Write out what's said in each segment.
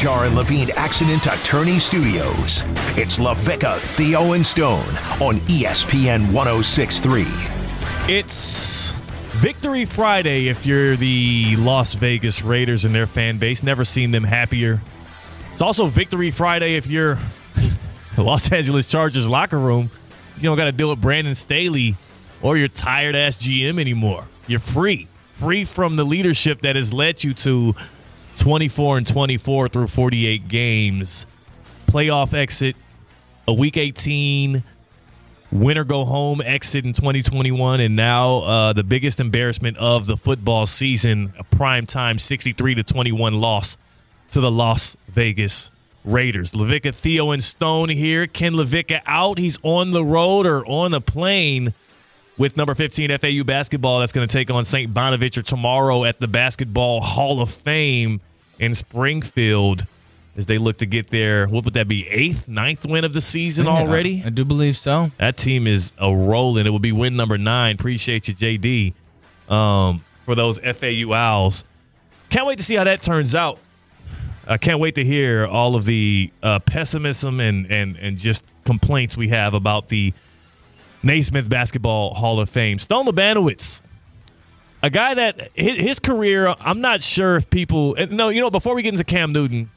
Jar and Levine Accident Attorney Studios. It's LaVicka, Theo, and Stone on ESPN 1063. It's Victory Friday if you're the Las Vegas Raiders and their fan base. Never seen them happier. It's also Victory Friday if you're the Los Angeles Chargers locker room. You don't got to deal with Brandon Staley or your tired ass GM anymore. You're free. Free from the leadership that has led you to 24 and 24 through 48 games. Playoff exit, a week 18 winner go home exit in 2021 and now uh, the biggest embarrassment of the football season a prime time 63 to 21 loss to the las vegas raiders. LaVicka theo and stone here. Ken LaVicka out. He's on the road or on a plane with number 15 fau basketball. That's going to take on st bonaventure tomorrow at the basketball hall of fame in springfield as they look to get their what would that be eighth ninth win of the season already I, I do believe so. that team is a rolling. It will be win number nine. Appreciate you, JD, um, for those FAU Owls. Can't wait to see how that turns out. I can't wait to hear all of the uh, pessimism and, and, and just complaints we have about the Naismith Basketball Hall of Fame. Stone Labanowitz, a guy that his, his career, I'm not sure if people. No, you know, before we get into Cam Newton,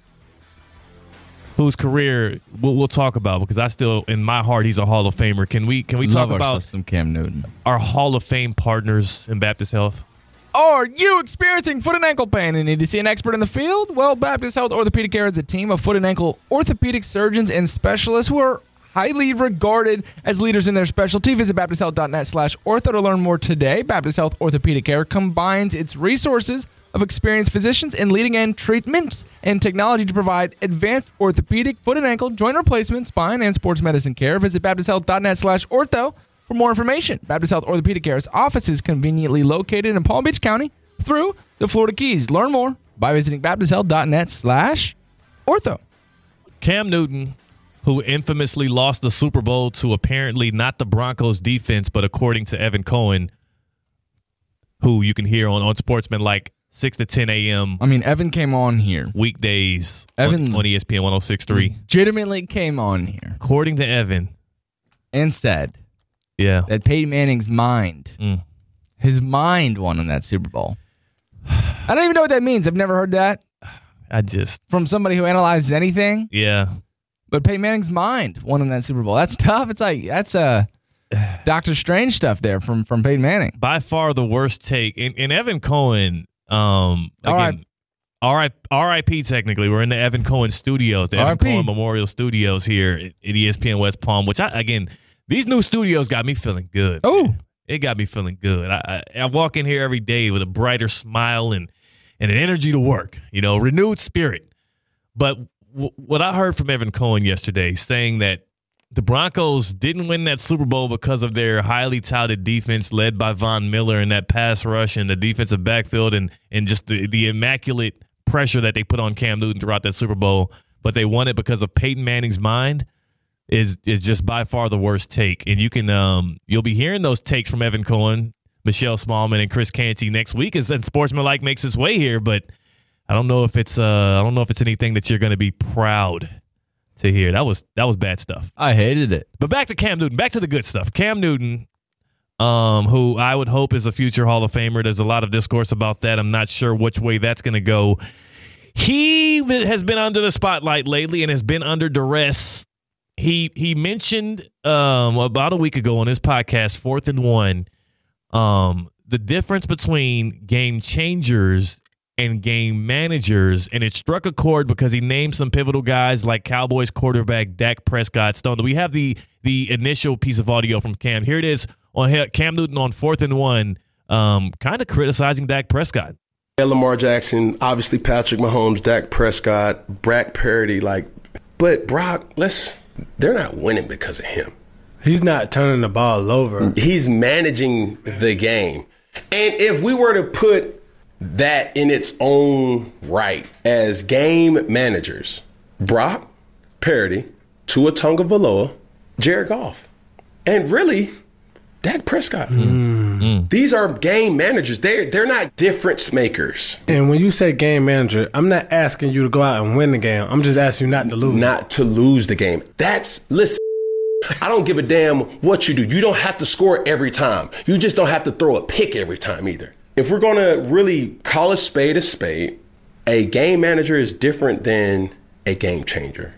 whose career we'll, we'll talk about because I still, in my heart, he's a Hall of Famer. Can we can we Love talk about ourselves some Cam Newton. our Hall of Fame partners in Baptist Health? Are you experiencing foot and ankle pain and need to see an expert in the field? Well, Baptist Health Orthopedic Care is a team of foot and ankle orthopedic surgeons and specialists who are highly regarded as leaders in their specialty. Visit baptisthealth.net slash ortho to learn more today. Baptist Health Orthopedic Care combines its resources of experienced physicians and leading end treatments and technology to provide advanced orthopedic, foot and ankle, joint replacement, spine, and sports medicine care. Visit baptisthealth.net slash ortho for more information. Baptist Health Orthopedic Care's office is conveniently located in Palm Beach County through the Florida Keys. Learn more by visiting baptisthealth.net slash ortho. Cam Newton, who infamously lost the Super Bowl to apparently not the Broncos defense, but according to Evan Cohen, who you can hear on, on Sportsmanlike 6 to 10 a.m. I mean, Evan came on here. weekdays Evan- on, on ESPN 1063. Legitimately came on here According to Evan, and said yeah. that Peyton Manning's mind, Mm. his mind won in that Super Bowl. I don't even know what that means. I've never heard that I just, from somebody who analyzes anything. yeah. But Peyton Manning's mind won in that Super Bowl. That's tough. It's like that's uh, Doctor Strange stuff there from from Peyton Manning. By far the worst take. And, and Evan Cohen, um, again, RIP, RIP technically. We're in the Evan Cohen studios, the Evan. Cohen Memorial Studios here at, at ESPN West Palm, which I, again, these new studios got me feeling good. Oh. It got me feeling good. I, I, I walk in here every day with a brighter smile and, and an energy to work, you know, renewed spirit. But what I heard from Evan Cohen yesterday saying that the Broncos didn't win that Super Bowl because of their highly touted defense led by Von Miller and that pass rush and the defensive backfield and, and just the, the immaculate pressure that they put on Cam Newton throughout that Super Bowl, but they won it because of Peyton Manning's mind is is just by far the worst take. And you can um you'll be hearing those takes from Evan Cohen, Michelle Smallmon, and Chris Canty next week as that sportsmanlike makes its way here, but I don't know if it's uh I don't know if it's anything that you're gonna be proud to hear. That was that was bad stuff. I hated it. But back to Cam Newton. Back to the good stuff. Cam Newton, um, who I would hope is a future Hall of Famer. There's a lot of discourse about that. I'm not sure which way that's going to go. He has been under the spotlight lately and has been under duress. He he mentioned um, about a week ago on his podcast, Fourth and One, um, the difference between game changers and game managers, and it struck a chord because he named some pivotal guys like Cowboys quarterback Dak Prescott. Stone, do we have the the initial piece of audio from Cam? Here it is on Cam Newton on fourth and one, um, kind of criticizing Dak Prescott. And Lamar Jackson, obviously Patrick Mahomes, Dak Prescott, Brock Purdy, like, but Brock, let's, they're not winning because of him. He's not turning the ball over. He's managing the game. And if we were to put that in its own right as game managers, Brock Purdy, Tua Tagovailoa, Jared Goff. And really, Dak Prescott. Mm. Mm. These are game managers. They're they're not difference makers. And when you say game manager, I'm not asking you to go out and win the game. I'm just asking you not to lose. Not to lose the game. That's listen. I don't give a damn what you do. You don't have to score every time. You just don't have to throw a pick every time either. If we're gonna really call a spade a spade, a game manager is different than a game changer.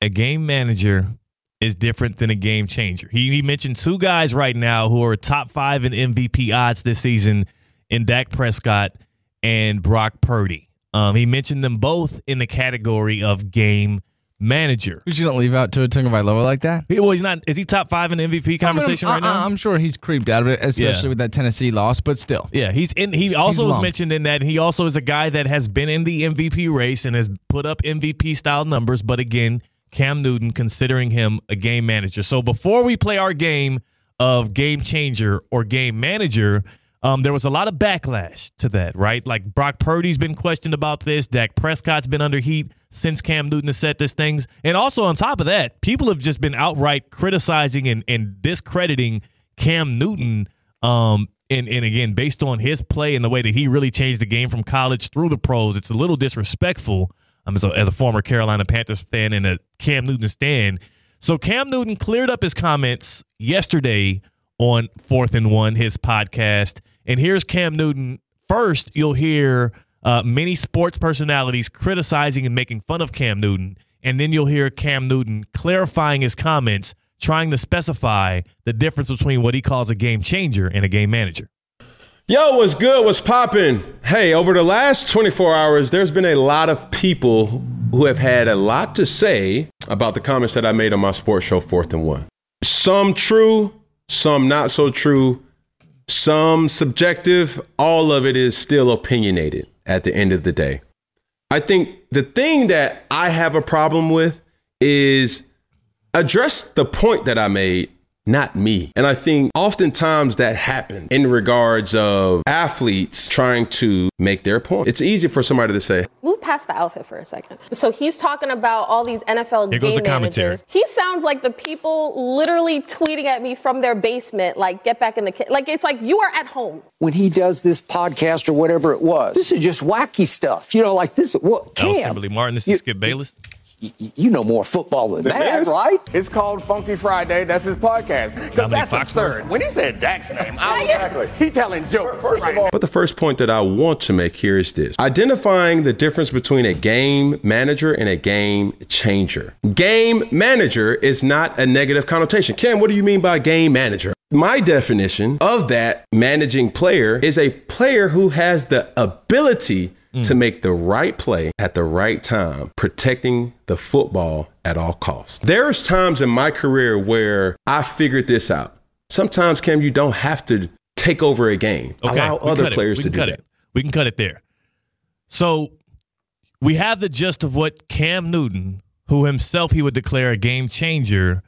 a game manager is different than a game changer. He, he mentioned two guys right now who are top five in MVP odds this season in Dak Prescott and Brock Purdy. Um, he mentioned them both in the category of game manager. Who's gonna leave out Tua Tagovailoa like that? He, well, he's not. Is he top five in the MVP conversation I right mean, now? I, am sure he's creeped out of it, especially Yeah. with that Tennessee loss. But still, Yeah, he's in. He also was mentioned in that he also is a guy that has been in the MVP race and has put up MVP style numbers. But again, Cam Newton considering him a game manager. So before we play our game of game changer or game manager, um, there was a lot of backlash to that, right? Like Brock Purdy's been questioned about this. Dak Prescott's been under heat since Cam Newton has said these things. And also on top of that, people have just been outright criticizing and, and discrediting Cam Newton. Um, and, and again, based on his play and the way that he really changed the game from college through the pros, it's a little disrespectful. Um, as, a, as a former Carolina Panthers fan and a Cam Newton stand. So Cam Newton cleared up his comments yesterday on Fourth and One, his podcast. And here's Cam Newton. First, you'll hear uh, many sports personalities criticizing and making fun of Cam Newton. And then you'll hear Cam Newton clarifying his comments, trying to specify the difference between what he calls a game changer and a game manager. Yo, what's good? What's popping? Hey, over the last 24 hours, there's been a lot of people who have had a lot to say about the comments that I made on my sports show, Fourth and One. Some true, some not so true, some subjective. All of it is still opinionated at the end of the day. I think the thing that I have a problem with is address the point that I made, not me. And I think oftentimes that happens in regards of athletes trying to make their point. It's easy for somebody to say, Move past the outfit for a second. So he's talking about all these NFL Here goes game the commentary. managers. He sounds like the people literally tweeting at me from their basement, like "Get back in the ki-. like." It's like you are at home. when he does this podcast or whatever it was. This is just wacky stuff. You know, like this. What, That was Cam, Kimberly Martin. This you- is Skip Bayless. Y- you know more football than that, right? It's called Funky Friday. That's his podcast. Because that's Foxworth. absurd. When he said Dak's name, I exactly. He telling jokes. First of all, But the first point that I want to make here is this identifying the difference between a game manager and a game changer. Game manager is not a negative connotation. Ken, what do you mean by game manager? My definition of that managing player is a player who has the ability to mm. make the right play at the right time, protecting the football at all costs. There's times in my career where I figured this out. Sometimes, Cam, you don't have to take over a game. Okay, Allow other players to do that. it. We can cut it there. So we have the gist of what Cam Newton, who himself he would declare a game changer,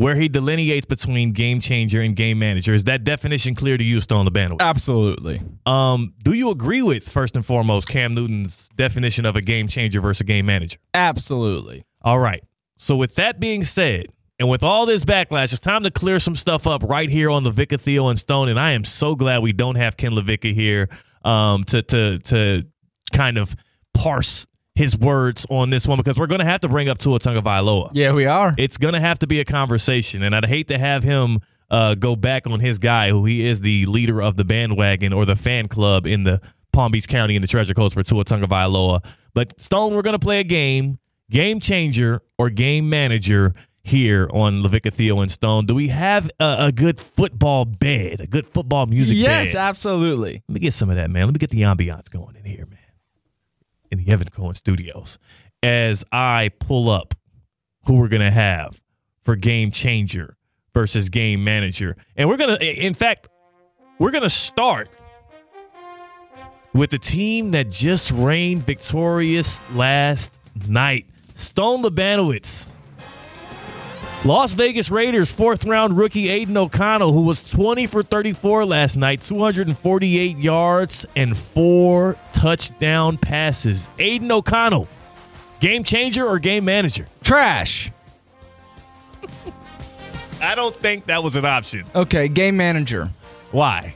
where he delineates between game changer and game manager. Is that definition clear to you, Stone the bandwagon? absolutely. Um, do you agree with first and foremost Cam Newton's definition of a game changer versus a game manager? Absolutely. All right. So with that being said, and with all this backlash, it's time to clear some stuff up right here on the Vicar Theo and Stone. And I am so glad we don't have Ken LaVicka here um, to to to kind of parse his words on this one because we're going to have to bring up Tua Tagovailoa. Yeah, we are. It's going to have to be a conversation, and I'd hate to have him uh, go back on his guy, who he is the leader of the bandwagon or the fan club in the Palm Beach County in the Treasure Coast for Tua Tagovailoa. But Stone, we're going to play a game, game changer or game manager here on LaVicka Theo and Stone. Do we have a, a good football bed, a good football music yes, bed? absolutely. Let me get some of that, man. Let me get the ambiance going in here, man. In the Evan Cohen studios. As I pull up who we're going to have for game changer versus game manager. And we're going to, in fact, we're going to start with the team that just reigned victorious last night Stone Labanowitz. Las Vegas Raiders fourth round rookie Aidan O'Connell, who was 20 for 34 last night, 248 yards and four touchdown passes. Aidan O'Connell, game changer or game manager? Trash. I don't think that was an option. Okay, game manager. Why?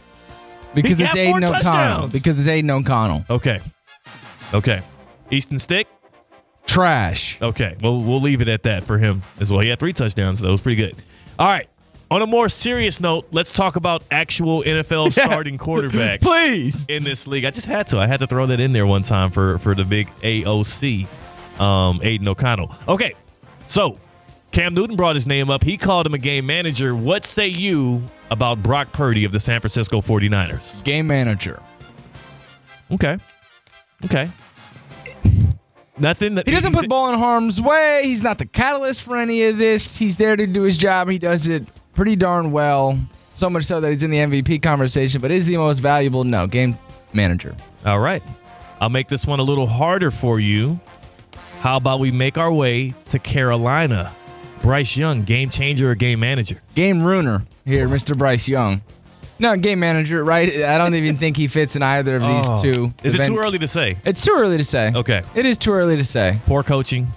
Because He it's got four Aidan O'Connell. touchdowns. Because it's Aidan O'Connell. Okay. Okay. Easton Stick. Trash. Okay. Well, we'll leave it at that for him as well. He had three touchdowns. So that was pretty good. All right. On a more serious note, let's talk about actual NFL starting quarterbacks. Please. in this league. I just had to. I had to throw that in there one time for for the big AOC, um, Aidan O'Connell. Okay, so Cam Newton brought his name up. He called him a game manager. What say you about Brock Purdy of the San Francisco 49ers? Game manager. Okay, okay. Nothing. That, He doesn't put the ball in harm's way. He's not the catalyst for any of this. He's there to do his job. He does it pretty darn well. So much so that he's in the MVP conversation, but is the most valuable? No, game manager. All right. I'll make this one a little harder for you. How about we make our way to Carolina? Bryce Young, game changer or game manager? Game ruiner here, Mr. Bryce Young. No, game manager, right? I don't even think he fits in either of these Oh. two. Is it too early to say? It's too early to say. Okay. It is too early to say. Poor coaching.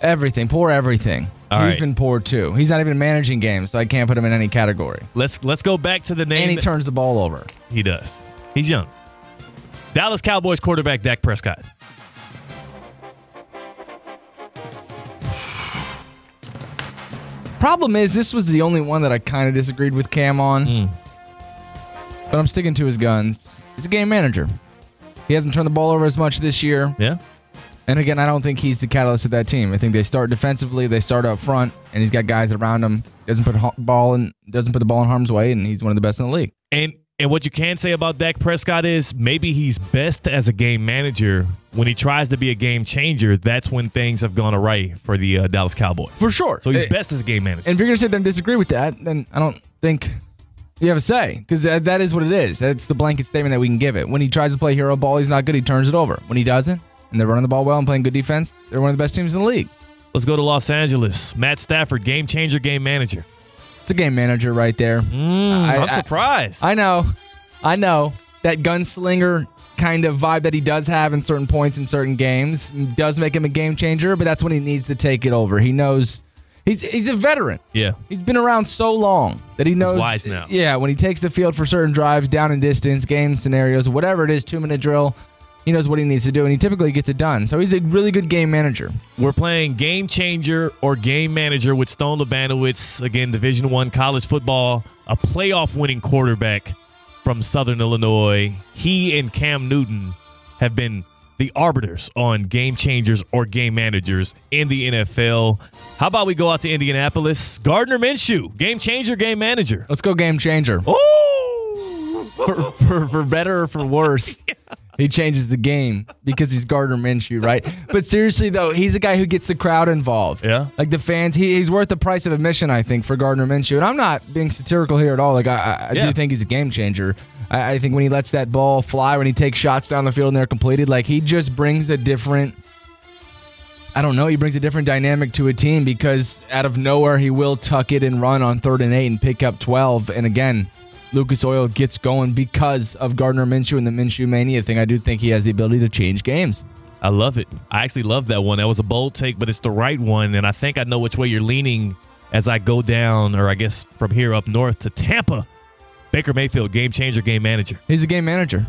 Everything, poor everything. All He's right. been poor too. He's not even managing games, so I can't put him in any category. Let's let's go back to the name. And he that- turns the ball over. he does. He's young. Dallas Cowboys quarterback Dak Prescott. Problem is, this was the only one that I kind of disagreed with Cam on. Mm. But I'm sticking to his guns. He's a game manager. He hasn't turned the ball over as much this year. Yeah. And again, I don't think he's the catalyst of that team. I think they start defensively, they start up front, and he's got guys around him. Doesn't put ball in, doesn't put the ball in harm's way, and he's one of the best in the league. And and what you can say about Dak Prescott is maybe he's best as a game manager. When he tries to be a game changer, that's when things have gone awry for the uh, Dallas Cowboys. For sure. So he's Eh, best as a game manager. And if you're going to sit there and disagree with that, then I don't think you have a say because that, is what it is. That's the blanket statement that we can give it. When he tries to play hero ball, he's not good. He turns it over. When he doesn't, and they're running the ball well and playing good defense, they're one of the best teams in the league. Let's go to Los Angeles. Matt Stafford, game changer, game manager. It's a game manager right there. Mm, I- I'm I- surprised. I know, I know that gunslinger kind of vibe that he does have in certain points in certain games does make him a game changer. But that's when he needs to take it over. He knows he's he's a veteran. yeah. He's been around so long that he knows. He's wise now. Yeah, when he takes the field for certain drives, down and distance, game scenarios, whatever it is, two minute drill, he knows what he needs to do, and he typically gets it done. So he's a really good game manager. We're playing game changer or game manager with Stone Labanowitz. Again, Division One college football, a playoff winning quarterback from Southern Illinois. He and Cam Newton have been the arbiters on game changers or game managers in the NFL. How about we go out to Indianapolis? Gardner Minshew, game changer, game manager. Let's go game changer. Oh, for, for, for better or for worse. He changes the game because he's Gardner Minshew, right? But seriously, though, he's a guy who gets the crowd involved. Yeah. Like the fans, he, he's worth the price of admission, I think, for Gardner Minshew. And I'm not being satirical here at all. Like, I, I, I Yeah. do think he's a game changer. I, I think when he lets that ball fly, when he takes shots down the field and they're completed, like, he just brings a different. I don't know. He brings a different dynamic to a team because out of nowhere he will tuck it and run on third and eight and pick up twelve. And again, Lucas Oil gets going because of Gardner Minshew and the Minshew mania thing. I do think he has the ability to change games. I love it. I actually love that one. That was a bold take, but it's the right one. And I think I know which way you're leaning as I go down, or I guess from here up north to Tampa. Baker Mayfield, game changer, game manager. He's a game manager.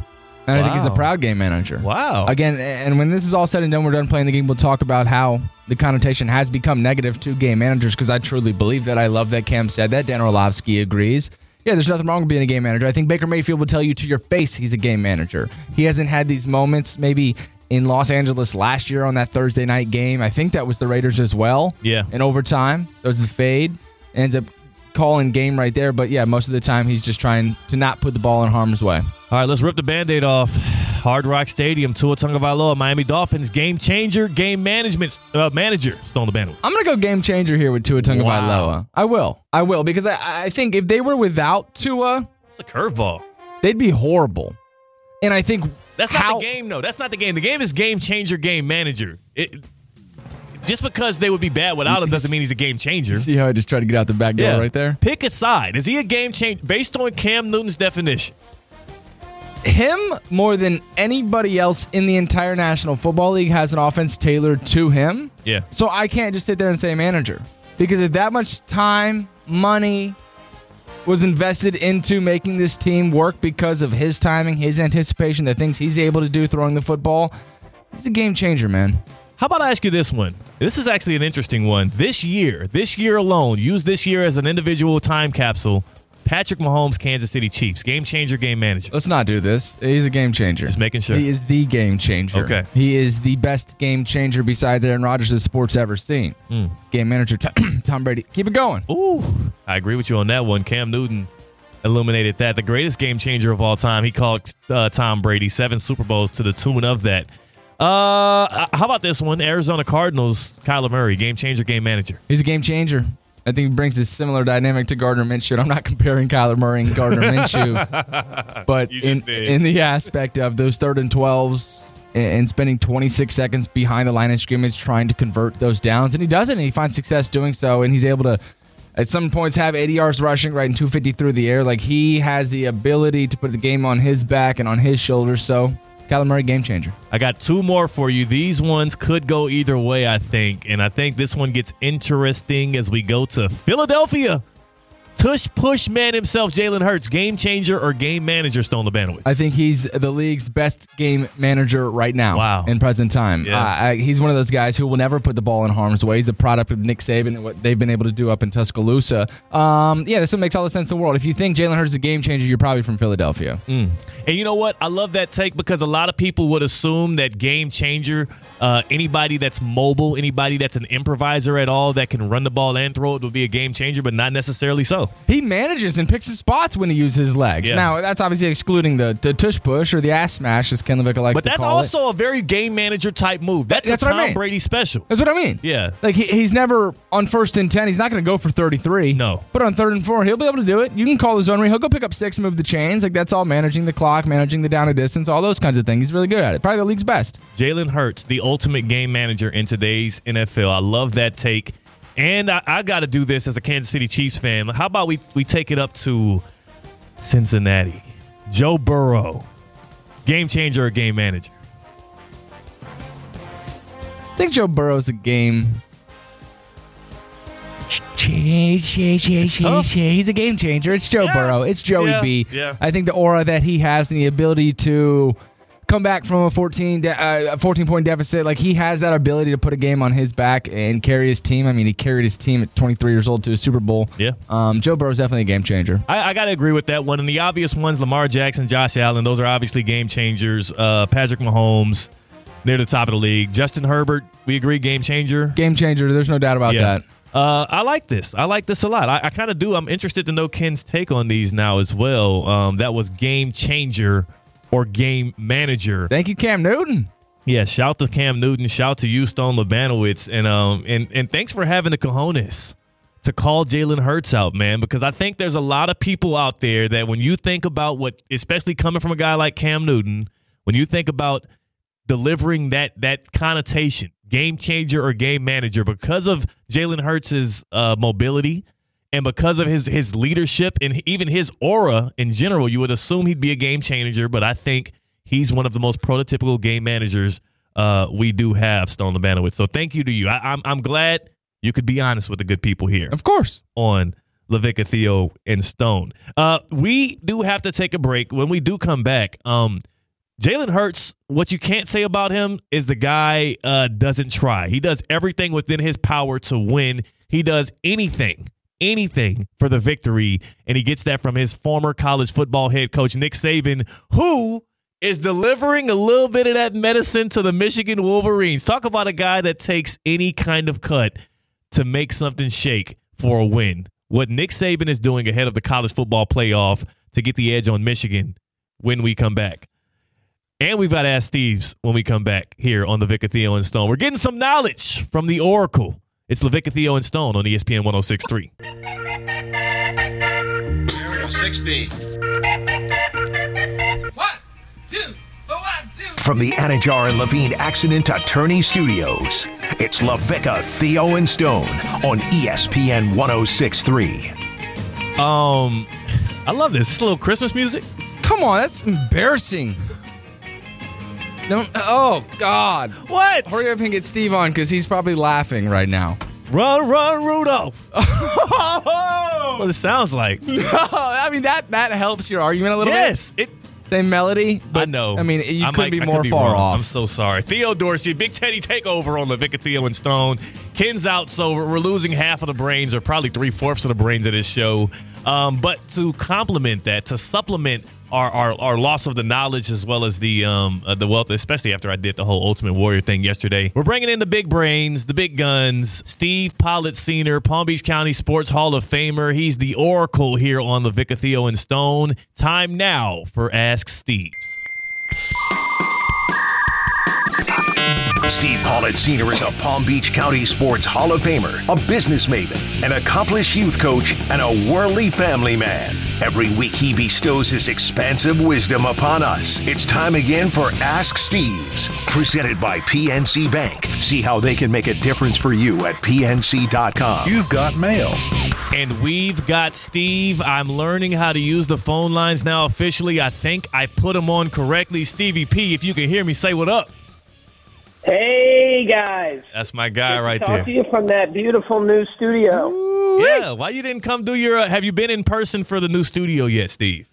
And I think he's a proud game manager. Wow. Again, and when this is all said and done, we're done playing the game. We'll talk about how the connotation has become negative to game managers because I truly believe that. I love that Cam said that. Dan Orlovsky agrees. Yeah, there's nothing wrong with being a game manager. I think Baker Mayfield will tell you to your face he's a game manager. He hasn't had these moments maybe in Los Angeles last year on that Thursday night game. I think that was the Raiders as well. Yeah. In overtime, there was the fade. Ends up calling game right there. But yeah, most of the time he's just trying to not put the ball in harm's way. All right, let's rip the band aid off. Hard Rock Stadium, Tua Tagovailoa, Miami Dolphins, game changer, game management uh, manager, Stone the Bandit. I'm gonna go game changer here with Tua Tagovailoa. Wow. I will. I will because I, I think if they were without Tua, It's a curveball. they'd be horrible. And I think That's not how, the game, though. That's not the game. The game is game changer, game manager. It, just because they would be bad without him doesn't mean he's a game changer. See how I just tried to get out the back door right there. Pick a side. Is he a game changer based on Cam Newton's definition? Him more than anybody else in the entire National Football League has an offense tailored to him. Yeah. So I can't just sit there and say manager because if that much time money was invested into making this team work because of his timing, his anticipation, the things he's able to do throwing the football. He's a game changer, man. How about I ask you this one? This is actually an interesting one. This year, this year alone, use this year as an individual time capsule. Patrick Mahomes, Kansas City Chiefs, game changer, game manager. Let's not do this. He's a game changer. Just making sure. He is the game changer. Okay. He is the best game changer besides Aaron Rodgers that sports ever seen. Hmm. Game manager Tom, Tom Brady. Keep it going. Ooh, I agree with you on that one. Cam Newton illuminated that. The greatest game changer of all time. He called uh, Tom Brady seven Super Bowls to the tune of that. Uh, how about this one? Arizona Cardinals, Kyler Murray, game changer, game manager. He's a game changer. I think he brings a similar dynamic to Gardner Minshew. I'm not comparing Kyler Murray and Gardner Minshew, but in, did. in the aspect of those third and 12s and- spending 26 seconds behind the line of scrimmage trying to convert those downs. And he does it, and he finds success doing so. And he's able to, at some points, have 80 yards rushing, right, and 250 through the air. Like he has the ability to put the game on his back and on his shoulders. So, Kyler Murray, game changer. I got two more for you. These ones could go either way, I think. And I think this one gets interesting as we go to Philadelphia. Tush push man himself, Jalen Hurts, game changer or game manager, Stone Labanowitz. I think he's the league's best game manager right now. Wow. In present time. Yeah. Uh, I, he's one of those guys who will never put the ball in harm's way. He's a product of Nick Saban and what they've been able to do up in Tuscaloosa. Um, yeah, this one makes all the sense in the world. If you think Jalen Hurts is a game changer, you're probably from Philadelphia. And you know what? I love that take because a lot of people would assume that game changer, uh, anybody that's mobile, anybody that's an improviser at all that can run the ball and throw it would be a game changer, but not necessarily so. He manages and picks his spots when he uses his legs. Yeah. Now, that's obviously excluding the, the tush push or the ass smash, as Ken Levick likes But to that's it. also a very game manager type move. That's, That's a what I mean. Brady special. That's what I mean. Yeah. Like he, he's never on first and ten. He's not going to go for thirty three. No. But on third and four, he'll be able to do it. You can call the zone read. He'll go pick up six, move the chains. Like that's all managing the clock, managing the down and distance, all those kinds of things. He's really good at it. Probably the league's best. Jalen Hurts, the ultimate game manager in today's NFL. I love that take. And I, I got to do this as a Kansas City Chiefs fan. How about we, we take it up to Cincinnati? Joe Burrow, game changer or game manager? I think Joe Burrow's a game. Change, change, change, change, change. He's a game changer. It's Joe Yeah. Burrow. It's Joey Yeah. B. Yeah. I think the aura that he has and the ability to come back from a 14 de- uh, a 14 point deficit like he has that ability to put a game on his back and carry his team i mean he carried his team at 23 years old to a super bowl Yeah. um, joe burrow's definitely a game changer I, I got to agree with that one. And the obvious ones, Lamar Jackson, Josh Allen, those are obviously game changers. Uh, Patrick Mahomes, near the top of the league. Justin Herbert, we agree, game changer. game changer there's no doubt about that Uh, I like this. I like this a lot. I, I kind of do. I'm interested to know Ken's take on these now as well. Um, that was game changer or game manager. thank you cam newton. Yeah, shout to Cam Newton, shout to you, Stone Labanowitz, and um and and thanks for having the cojones to call Jalen Hurts out, man, because I think there's a lot of people out there that when you think about what, especially coming from a guy like Cam Newton, when you think about delivering that that connotation, game changer or game manager, because of Jalen Hurts' uh, mobility and because of his his leadership and even his aura in general, you would assume he'd be a game changer. But I think he's one of the most prototypical game managers uh, we do have, Stone Labanowitz. So thank you to you. I, I'm I'm glad you could be honest with the good people here of course on LaVicka Theo and Stone. Uh, we do have to take a break. When we do come back, um, Jalen Hurts, what you can't say about him is the guy uh, doesn't try. He does everything within his power to win. He does anything, anything for the victory, and he gets that from his former college football head coach, Nick Saban, who is delivering a little bit of that medicine to the Michigan Wolverines. Talk about a guy that takes any kind of cut to make something shake for a win. What Nick Saban is doing ahead of the college football playoff to get the edge on Michigan when we come back. And we've got to ask Steve's when we come back here on the Vic Theo and Stone. We're getting some knowledge from the Oracle. It's LaVicka Theo and Stone on ESPN 1063. Area 6B. From the Anajar and Levine Accident Attorney Studios, it's LaVicka, Theo, and Stone on ESPN 1063. Um, I love this. It's a little Christmas music. come on that's embarrassing don't oh god What? hurry up and get steve on because he's probably laughing right now Run, run, Rudolph. Oh. what it sounds like. I mean that that helps your argument a little yes, bit. it. Same melody. But, I know. I mean, you I might- be more could far wrong. off. I'm so sorry. Theo Dorsey, Big Teddy takeover on LaVicka Theo and Stone. Ken's out, so we're we're losing half of the brains, or probably three fourths of the brains of this show. Um, but to complement that, to supplement our, our, our loss of the knowledge as well as the um uh, the wealth, especially after I did the whole Ultimate Warrior thing yesterday, we're bringing in the big brains, the big guns. Steve Pollitt Senior, Palm Beach County Sports Hall of Famer. He's the oracle here on the Theo and Stone. Time now for Ask Steve. Steve Paulette Sr. is a Palm Beach County Sports Hall of Famer, a business maven, an accomplished youth coach, and a worldly family man. Every week he bestows his expansive wisdom upon us. It's time again for Ask Steve's, presented by PNC Bank. See how they can make a difference for you at PNC.com. You've got mail. And we've got Steve. I'm learning how to use the phone lines now officially. I think I put them on correctly. Stevie P, if you can hear me, say what up. Hey guys, That's my guy Good to right talk there. to you from that beautiful new studio. Yeah, why you didn't come do your? Uh, have you been in person for the new studio yet, Steve?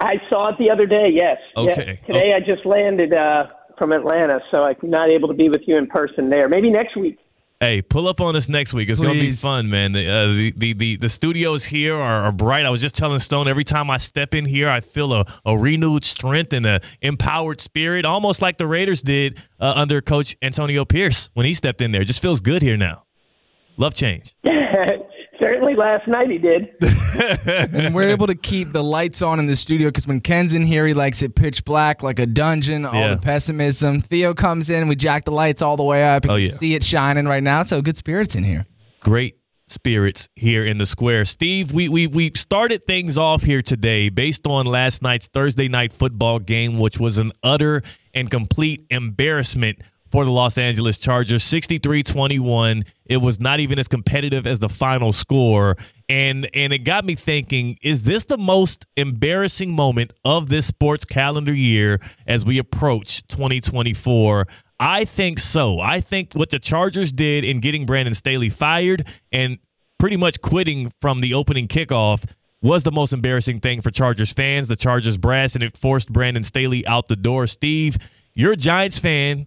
I saw it the other day. Yes. Okay. Yes. Today I just landed uh, from Atlanta, so I'm not able to be with you in person there. Maybe next week. Hey, pull up on us next week. It's gonna be fun, man. The, uh, the, the the the studios here are, are bright. I was just telling Stone every time I step in here, I feel a, a renewed strength and a empowered spirit, almost like the Raiders did uh, under Coach Antonio Pierce when he stepped in there. It just feels good here now. Love change. Certainly last night he did. and we're able to keep the lights on in the studio because when Ken's in here, he likes it pitch black like a dungeon. All Yeah. the pessimism. Theo comes in, we jack the lights all the way up. You Oh, yeah. see it shining right now. So good spirits in here. great spirits here in the square. Steve, we we we started things off here today based on last night's Thursday night football game, which was an utter and complete embarrassment for the Los Angeles Chargers. 63-21. It was not even as competitive as the final score. And and it got me thinking, is this the most embarrassing moment of this sports calendar year as we approach 2024? I think so. I think what the Chargers did in getting Brandon Staley fired and pretty much quitting from the opening kickoff was the most embarrassing thing for Chargers fans, the Chargers brass, and it forced Brandon Staley out the door. Steve, you're a Giants fan.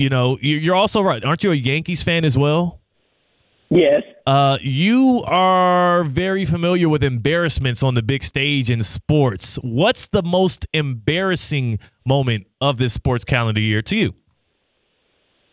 You know, you're also right. Aren't you a Yankees fan as well? Yes. Uh, you are very familiar with embarrassments on the big stage in sports. What's the most embarrassing moment of this sports calendar year to you?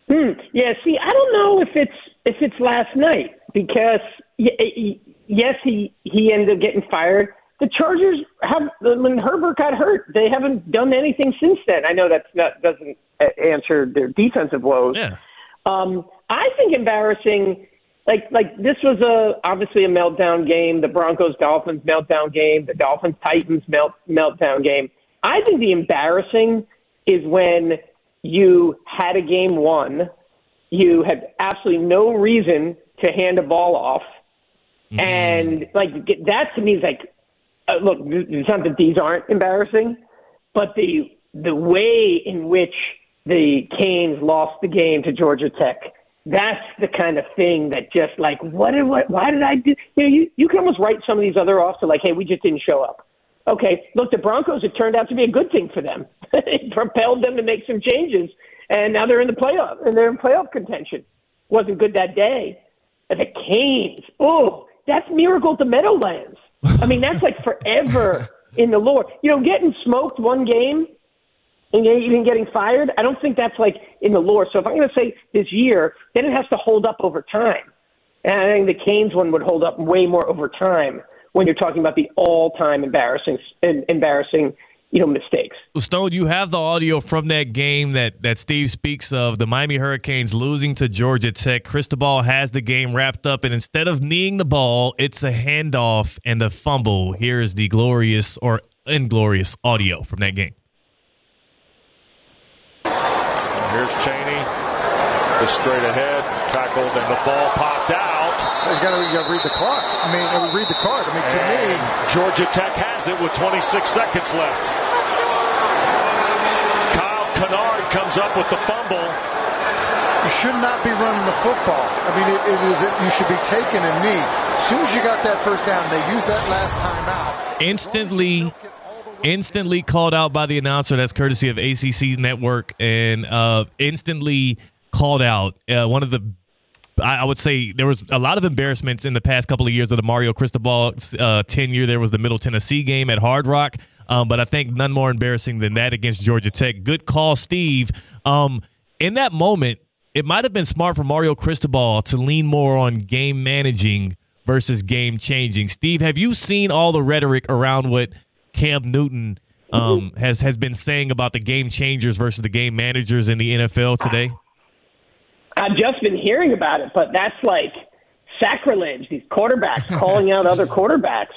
Hmm. Yeah. See, I don't know if it's if it's last night because y- y- yes, he he ended up getting fired. The Chargers have when Herbert got hurt, they haven't done anything since then. I know that's not doesn't answer their defensive woes. Yeah. Um, I think embarrassing. Like like this was a obviously a meltdown game. The Broncos Dolphins meltdown game. The Dolphins Titans melt meltdown game. I think the embarrassing is when you had a game won, you had absolutely no reason to hand a ball off, and like that to me is like, uh, look, it's not that these aren't embarrassing, but the the way in which the Canes lost the game to Georgia Tech. That's the kind of thing that just like what did what why did I do you know you you can almost write some of these other off to like hey we just didn't show up okay, look, the Broncos, it turned out to be a good thing for them. it propelled them to make some changes, and now they're in the playoff, and they're in playoff contention. Wasn't good that day. But the Canes, oh, that's miracle the Meadowlands. I mean, that's like forever in the lore. You know, getting smoked one game and even getting fired, I don't think that's like in the lore. So if I'm going to say this year, then it has to hold up over time. And I think the Canes one would hold up way more over time when you're talking about the all-time embarrassing, embarrassing, you know, mistakes. Stone, you have the audio from that game that, that Steve speaks of, the Miami Hurricanes losing to Georgia Tech. Cristobal has the game wrapped up, and instead of kneeing the ball, it's a handoff and a fumble. Here is the glorious or inglorious audio from that game. Here's Chaney, the straight ahead, tackled, and the ball popped out. You got to read the clock. I mean, read the card. I mean, to me, Georgia Tech has it with 26 seconds left. Kyle Kennard comes up with the fumble. you should not be running the football. I mean, it, it is. You should be taking a knee. As soon as you got that first down, they used that last time out. Instantly, instantly called out by the announcer. That's courtesy of ACC Network, and uh, instantly called out. Uh, one of the I would say there was a lot of embarrassments in the past couple of years of the Mario Cristobal uh, tenure. There was the Middle Tennessee game at Hard Rock, um, but I think none more embarrassing than that against Georgia Tech. Good call, Steve. Um, in that moment, it might have been smart for Mario Cristobal to lean more on game managing versus game changing. Steve, have you seen all the rhetoric around what Cam Newton um, has has been saying about the game changers versus the game managers in the NFL today? I've just been hearing about it, but that's like sacrilege. These quarterbacks calling out other quarterbacks.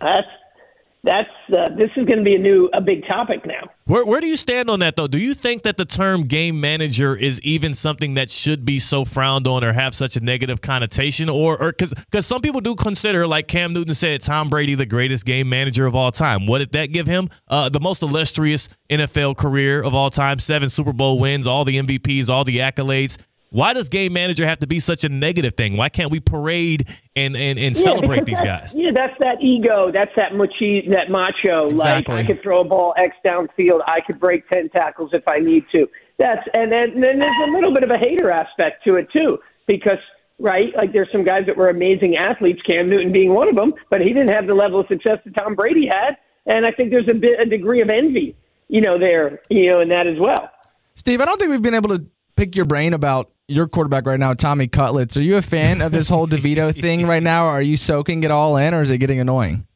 That's that's uh, this is going to be a new a big topic now. Where where do you stand on that though? Do you think that the term game manager is even something that should be so frowned on or have such a negative connotation or or cuz cuz some people do consider like Cam Newton said Tom Brady the greatest game manager of all time. What did that give him? Uh, the most illustrious NFL career of all time, 7 Super Bowl wins, all the MVPs, all the accolades. Why does game manager have to be such a negative thing? Why can't we parade and and, and yeah, celebrate these guys? Yeah, that's that ego. That's that machi, that macho. Exactly. Like I could throw a ball X downfield. I could break ten tackles if I need to. That's and then, and then there's a little bit of a hater aspect to it too, because right, like there's some guys that were amazing athletes, Cam Newton being one of them, but he didn't have the level of success that Tom Brady had, and I think there's a bit a degree of envy, you know, there, you know, in that as well. Steve, I don't think we've been able to pick your brain about your quarterback right now, Tommy Cutlets. Are you a fan of this whole DeVito thing right now? Are you soaking it all in, or is it getting annoying?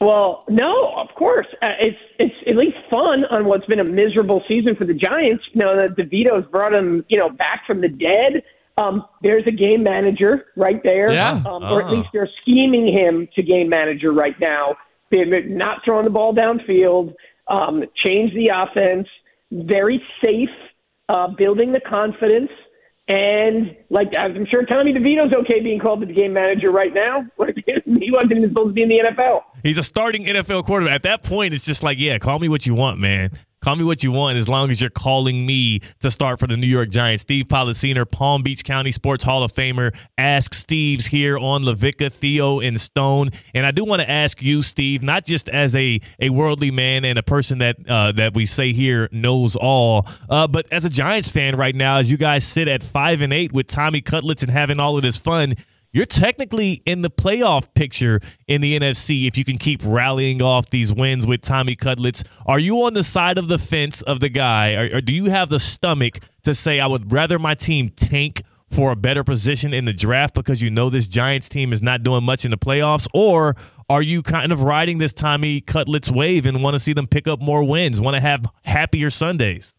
Well, no, of course. Uh, it's it's at least fun on what's been a miserable season for the Giants. You know, that DeVito's brought him, you know, back from the dead. Um, there's a game manager right there, yeah. um, or at ah. least they're scheming him to game manager right now. They're not throwing the ball downfield, um, change the offense, very safe, uh, building the confidence. And like I'm sure Tommy DeVito's okay being called the game manager right now. he wasn't even supposed to be in the NFL. He's a starting NFL quarterback. At that point, it's just like, yeah, call me what you want, man. Call me what you want as long as you're calling me to start for the New York Giants. Steve Polliciner, Palm Beach County Sports Hall of Famer. Ask Steve's here on LaVicka, Theo, and Stone. And I do want to ask you, Steve, not just as a, a worldly man and a person that uh, that we say here knows all, uh, but as a Giants fan right now, as you guys sit at five and eight with Tommy Cutlets and having all of this fun you're technically in the playoff picture in the NFC if you can keep rallying off these wins with Tommy Cutlets. Are you on the side of the fence of the guy, or, or do you have the stomach to say, I would rather my team tank for a better position in the draft because you know this Giants team is not doing much in the playoffs? Or are you kind of riding this Tommy Cutlets wave and want to see them pick up more wins, want to have happier Sundays?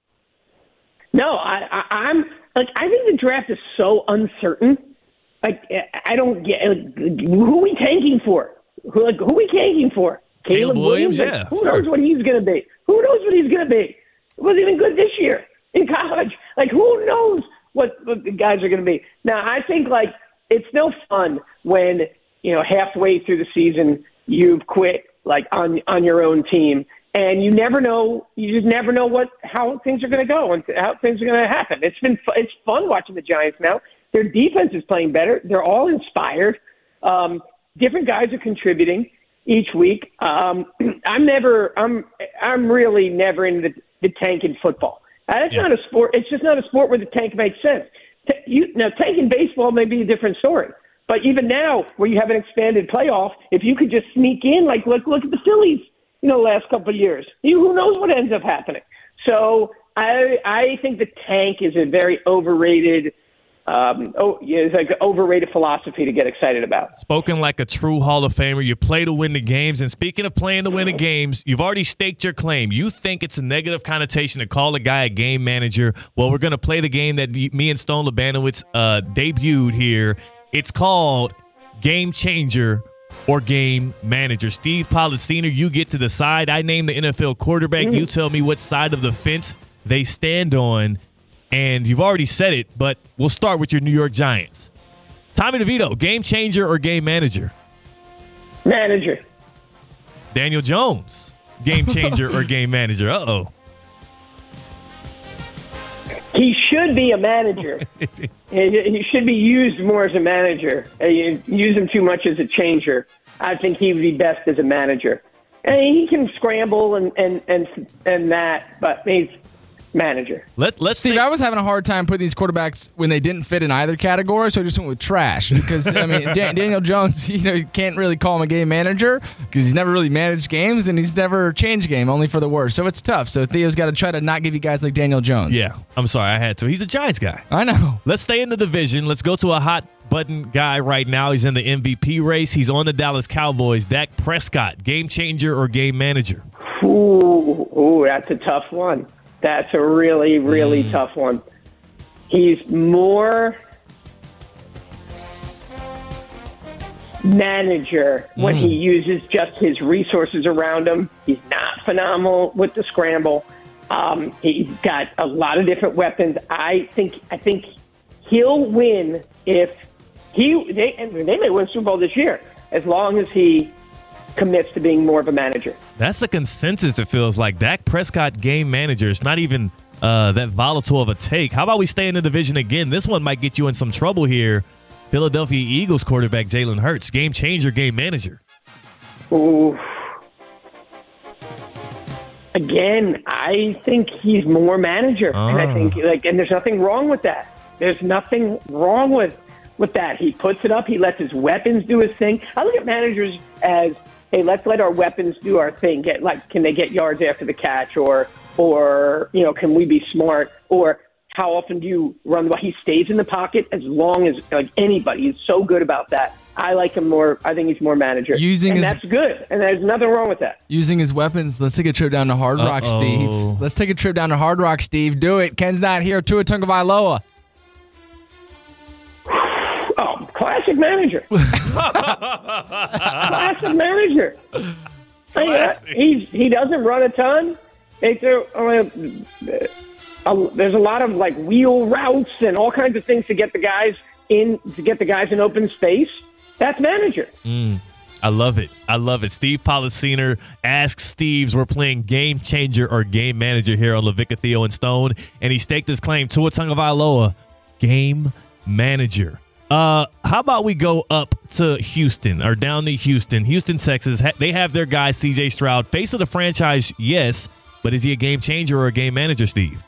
No, I, I, I'm like I think the draft is so uncertain like I don't get like, who are we tanking for? Who like who are we tanking for? Caleb, Caleb Williams, Williams? yeah. Who sure. knows what he's going to be? Who knows what he's going to be? It wasn't even good this year in college. Like who knows what, what the guys are going to be? Now I think like it's no fun when you know halfway through the season you've quit like on on your own team and you never know you just never know what how things are going to go and how things are going to happen. It's been it's fun watching the Giants now. Their defense is playing better. They're all inspired. Um, different guys are contributing each week. Um, I'm never, I'm, I'm really never in the, the tank in football. Uh, that's yeah. not a sport. It's just not a sport where the tank makes sense. T- you, now, tank in baseball may be a different story. But even now, where you have an expanded playoff, if you could just sneak in, like look, look at the Phillies, you know, last couple of years. You, who knows what ends up happening? So I, I think the tank is a very overrated um, oh, yeah, it's like overrated philosophy to get excited about. Spoken like a true Hall of Famer. You play to win the games. And speaking of playing to win the games, you've already staked your claim. You think it's a negative connotation to call a guy a game manager. Well, we're going to play the game that me and Stone Labanowitz uh, debuted here. It's called Game Changer or Game Manager. Steve Polliciner, you get to decide. I name the NFL quarterback. Mm-hmm. You tell me what side of the fence they stand on and you've already said it, but we'll start with your New York Giants. Tommy DeVito, game changer or game manager? Manager. Daniel Jones, game changer or game manager? Uh oh. He should be a manager. he, should be used more as a manager. Uh, You use him too much as a changer. I think he would be best as a manager. And he can scramble and and and and that, but he's manager. Let let's Steve, I was having a hard time putting these quarterbacks when they didn't fit in either category, so I just went with trash because I mean Dan- Daniel Jones, you know, you can't really call him a game manager because he's never really managed games and he's never changed game, only for the worse. So it's tough. So Theo's got to try to not give you guys like Daniel Jones. Yeah, I'm sorry, I had to. He's a Giants guy. I know. Let's stay in the division. Let's go to a hot button guy right now. He's in the MVP race. He's on the Dallas Cowboys. Dak Prescott, game changer or game manager? Ooh, ooh, that's a tough one. That's a really, really tough one. He's more manager when he uses just his resources around him. He's not phenomenal with the scramble. Um, he's got a lot of different weapons. I think. I think he'll win if he. They, and they may win Super Bowl this year as long as he commits to being more of a manager. That's the consensus. It feels like Dak Prescott, game manager. It's not even uh, that volatile of a take. How about we stay in the division again? This one might get you in some trouble here. Philadelphia Eagles quarterback Jalen Hurts, game changer, game manager. Ooh. Again, I think he's more manager, and I Ah. think like, and there's nothing wrong with that. There's nothing wrong with with that. He puts it up. He lets his weapons do his thing. I look at managers as, hey, let's let our weapons do our thing. Get like, can they get yards after the catch, or or you know, can we be smart, or how often do you run the ball? He stays in the pocket as long as like anybody. He's so good about that. I like him more. I think he's more manager, Using and his- that's good. And there's nothing wrong with that. Using his weapons, let's take a trip down to Hard Rock, Uh-oh. Steve. Let's take a trip down to Hard Rock, Steve. Do it. Ken's not here. Tua Tagovailoa. Oh, classic manager. classic manager. Uh, he's he doesn't run a ton. They throw, uh, uh, there's a lot of like wheel routes and all kinds of things to get the guys in to get the guys in open space. That's manager. I love it. I love it. Steve Policiner Ask Steve's. We're playing game changer or game manager here on LaVicka Theo and Stone, and he staked his claim to a Tagovailoa, game manager. Uh, how about we go up to Houston or down to Houston, Houston, Texas? Ha- They have their guy C.J. Stroud, face of the franchise, yes, but is he a game changer or a game manager, Steve?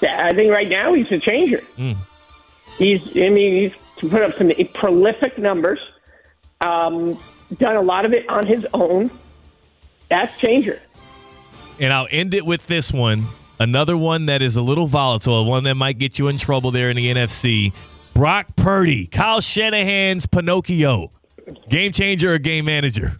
Yeah, I think right now he's a changer. He's, I mean, he's put up some prolific numbers. Um, done a lot of it on his own. That's changer. And I'll end it with this one. Another one that is a little volatile, one that might get you in trouble there in the NFC. Brock Purdy, Kyle Shanahan's Pinocchio. Game changer or game manager?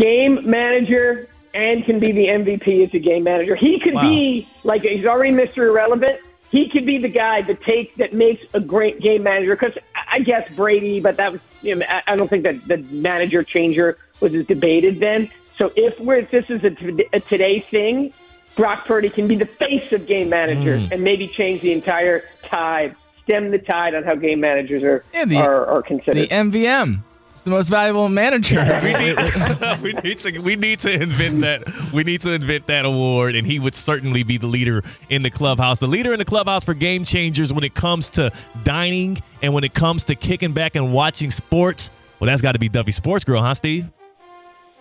game manager and can be the MVP as a game manager. He could Wow. be like he's already Mr. Irrelevant. He could be the guy that takes that makes a great game manager. Because I guess Brady, but that was you know, I- don't think that the manager changer was as debated then. So if we're if this is a, t- a today thing, Brock Purdy can be the face of game managers Mm. and maybe change the entire tide, stem the tide on how game managers are Yeah, the- are, are considered. The MVM. It's the most valuable manager. We need, we need to we need to invent that we need to invent that award, and he would certainly be the leader in the clubhouse. The leader in the clubhouse for game changers when it comes to dining and when it comes to kicking back and watching sports. Well, that's got to be Duffy's Sports Grill, huh, Steve?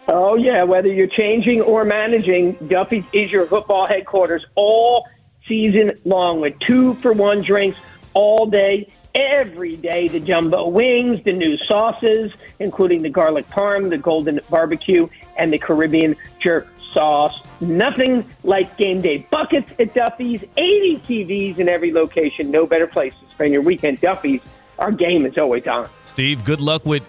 Oh yeah, whether you're changing or managing, Duffy is your football headquarters all season long with two for one drinks all day, every day. The jumbo wings, the new sauces, including the garlic parm, the golden barbecue, and the Caribbean jerk sauce. Nothing like game day buckets at Duffy's. 80 TVs in every location. No better place to spend your weekend. Duffy's. Our game is always on. Steve, good luck with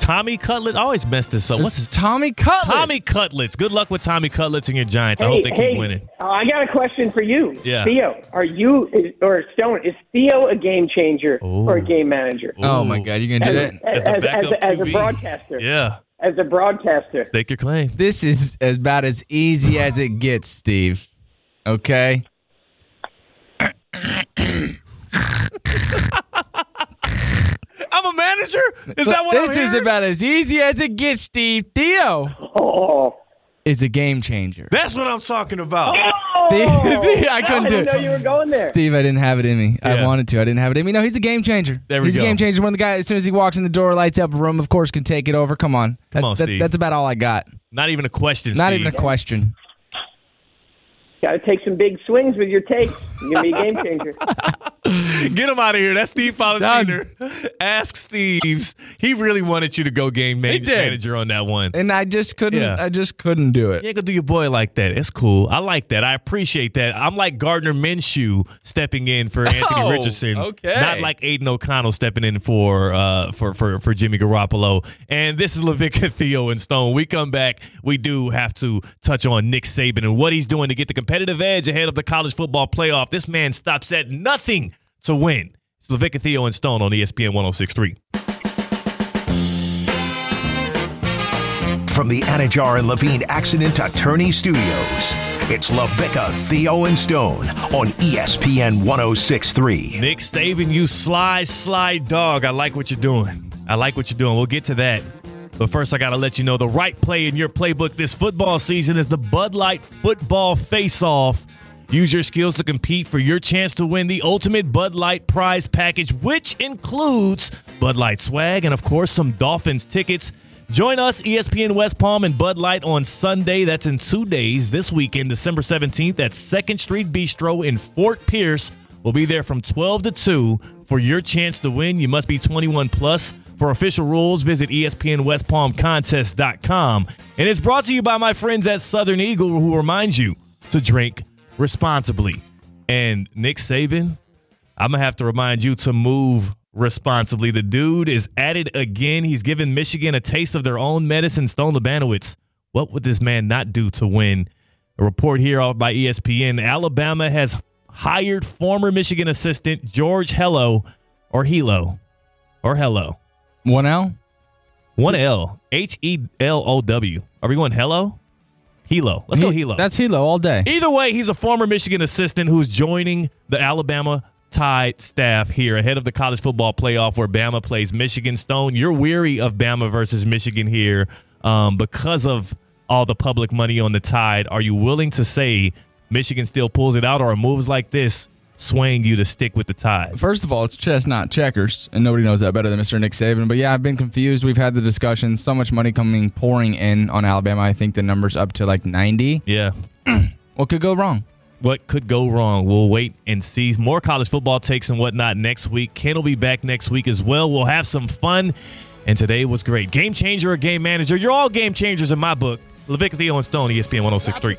Tommy Cutlet. I always mess this up. What's It's Tommy Cutler. Tommy Cutlets. Good luck with Tommy Cutlets and your Giants. I Hey, hope they hey, keep winning. uh, I got a question for you. Yeah. Theo, are you is, or Stone? Is Theo a game changer or a game manager? Oh my God, you're gonna do As, that? as, As the as, backup as a QB. broadcaster. Yeah, As a broadcaster. stake your claim. This is about as easy as it gets, Steve. Okay. I'm a manager. Is that what this I'm is hearing? about as easy as it gets, Steve. Theo. Oh, is a game changer. That's what I'm talking about. Oh. Steve, I couldn't I do didn't know it. you were going there. Steve, I didn't have it in me. I Yeah. wanted to. I didn't have it in me. No, he's a game changer. There we he's go. a game changer. When the guy, as soon as he walks in the door, lights up a room, of course, can take it over. Come on. That's, on, that- Steve. that's about all I got. Not even a question. Not Steve. even a question. Got to take some big swings with your takes. You're gonna be a game changer. Get him out of here. That's Steve Policiner. Ask Steve's. He really wanted you to go game man- did. manager on that one. And I just couldn't. Yeah. I just couldn't do it. You ain't gonna do your boy like that. It's cool. I like that. I appreciate that. I'm like Gardner Minshew stepping in for Anthony Oh, Richardson. okay. Not like Aidan O'Connell stepping in for uh for for for Jimmy Garoppolo. And this is LaVicka Theo and Stone. We come back. We do have to touch on Nick Saban and what he's doing to get the competitive edge ahead of the college football playoff. This man stops at nothing to win. It's LaVicka Theo and Stone on ESPN 1063. From the Anidjar and Levine Accident Attorney Studios, it's LaVicka, Theo, and Stone on ESPN 1063. Nick Saban, you sly, sly dog. I like what you're doing. I like what you're doing. We'll get to that. But first, I got to let you know the right play in your playbook this football season is the Bud Light Football Face Off. Use your skills to compete for your chance to win the ultimate Bud Light prize package, which includes Bud Light swag and, of course, some Dolphins tickets. Join us, ESPN West Palm and Bud Light on Sunday. That's in two days. This weekend, December 17th at 2nd Street Bistro in Fort Pierce. We'll be there from 12 to 2 for your chance to win. You must be 21 plus. For official rules, visit ESPNWestPalmContest.com. And it's brought to you by my friends at Southern Eagle, who remind you to drink responsibly. And Nick Saban, I'm to have to remind you to move responsibly. The dude is at it again. He's given Michigan a taste of their own medicine. Stone Labanowitz, what would this man not do to win? A report here by ESPN. Alabama has hired former Michigan assistant George Hello or Hilo, or Hello. One L. One L. H E L O W. Are we going Hello? Helo. Let's go Hilo. That's Hilo all day. Either way, he's a former Michigan assistant who's joining the Alabama Tide staff here ahead of the college football playoff where Bama plays Michigan. Stone, you're weary of Bama versus Michigan here um, because of all the public money on the Tide. Are you willing to say Michigan still pulls it out, or moves like this swaying you to stick with the Tide? First of all, it's chess, not checkers, and nobody knows that better than Mr. Nick Saban. But yeah, I've been confused. We've had the discussion. So much money coming pouring in on Alabama. I think the number's up to like ninety. Yeah. What could go wrong? What could go wrong? We'll wait and see. More college football takes and whatnot next week. Ken will be back next week as well. We'll have some fun. And today was great. Game changer or game manager? You're all game changers in my book. LaVicka, Theo, and Stone, ESPN 1063.